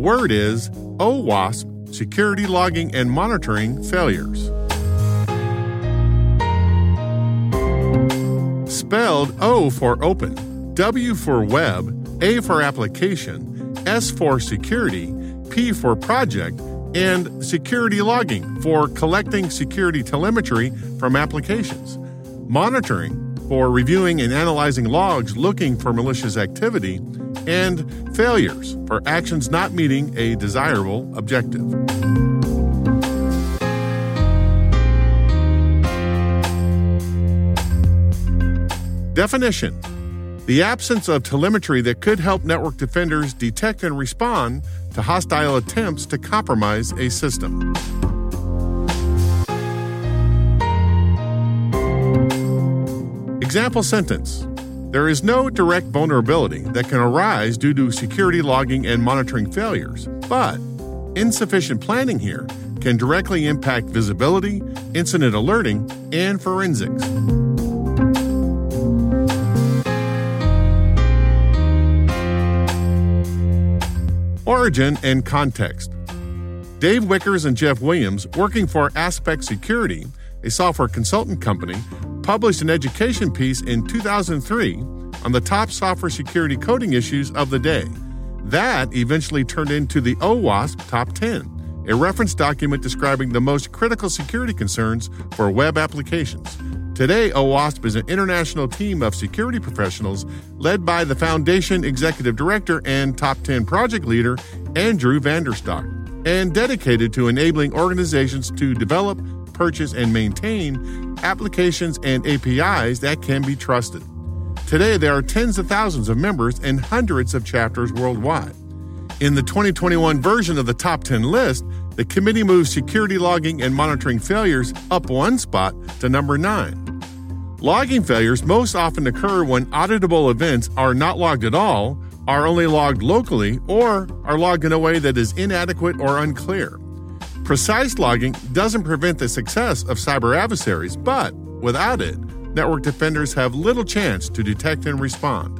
Word is OWASP security logging and monitoring failures. Spelled O for open, W for web, A for application, S for security, P for project, and security logging for collecting security telemetry from applications. Monitoring for reviewing and analyzing logs looking for malicious activity and failures for actions not meeting a desirable objective. Definition The absence of telemetry that could help network defenders detect and respond to hostile attempts to compromise a system. Example sentence there is no direct vulnerability that can arise due to security logging and monitoring failures, but insufficient planning here can directly impact visibility, incident alerting, and forensics. Origin and context. Dave Wichers and Jeff Williams, working for Aspect Security, a software consultant company, published an education piece in 2003 on the top software security coding issues of the day. That eventually turned into the OWASP Top 10, a reference document describing the most critical security concerns for web applications. Today, OWASP is an international team of security professionals led by the Foundation Executive Director and Top 10 project leader, Andrew Vanderstock, and dedicated to enabling organizations to develop, purchase, and maintain applications and APIs that can be trusted. Today, there are tens of thousands of members and hundreds of chapters worldwide. In the 2021 version of the top 10 list, the committee moves security logging and monitoring failures up one spot to number 9. Logging failures most often occur when auditable events are not logged at all, are only logged locally, or are logged in a way that is inadequate or unclear. Precise logging doesn't prevent the success of cyber adversaries, but without it, network defenders have little chance to detect and respond.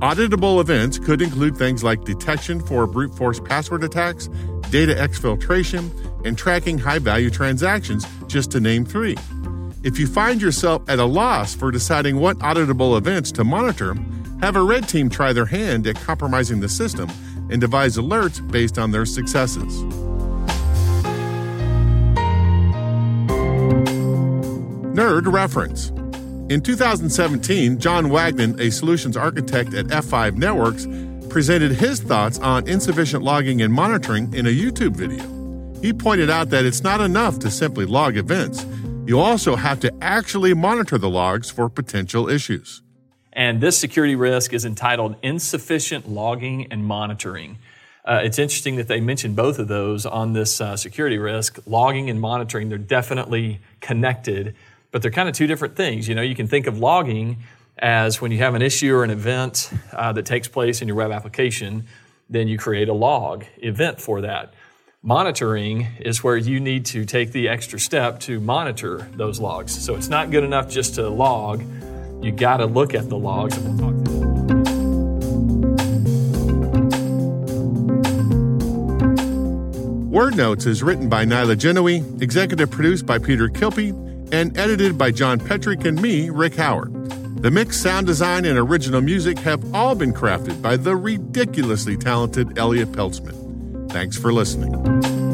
Auditable events could include things like detection for brute force password attacks, data exfiltration, and tracking high value transactions, just to name three. If you find yourself at a loss for deciding what auditable events to monitor, have a red team try their hand at compromising the system and devise alerts based on their successes. Nerd Reference In 2017, John Wagnon, a solutions architect at F5 Networks, presented his thoughts on insufficient logging and monitoring in a YouTube video. He pointed out that it's not enough to simply log events. You also have to actually monitor the logs for potential issues. And this security risk is entitled Insufficient Logging and Monitoring. Uh, it's interesting that they mentioned both of those on this uh, security risk. Logging and monitoring, they're definitely connected but they're kind of two different things. You know, you can think of logging as when you have an issue or an event uh, that takes place in your web application, then you create a log event for that. Monitoring is where you need to take the extra step to monitor those logs. So it's not good enough just to log, you got to look at the logs. Word Notes is written by Nyla Genoe, executive produced by Peter Kilpe, and edited by John Petrik and me, Rick Howard. The mix, sound design, and original music have all been crafted by the ridiculously talented Elliot Peltzman. Thanks for listening.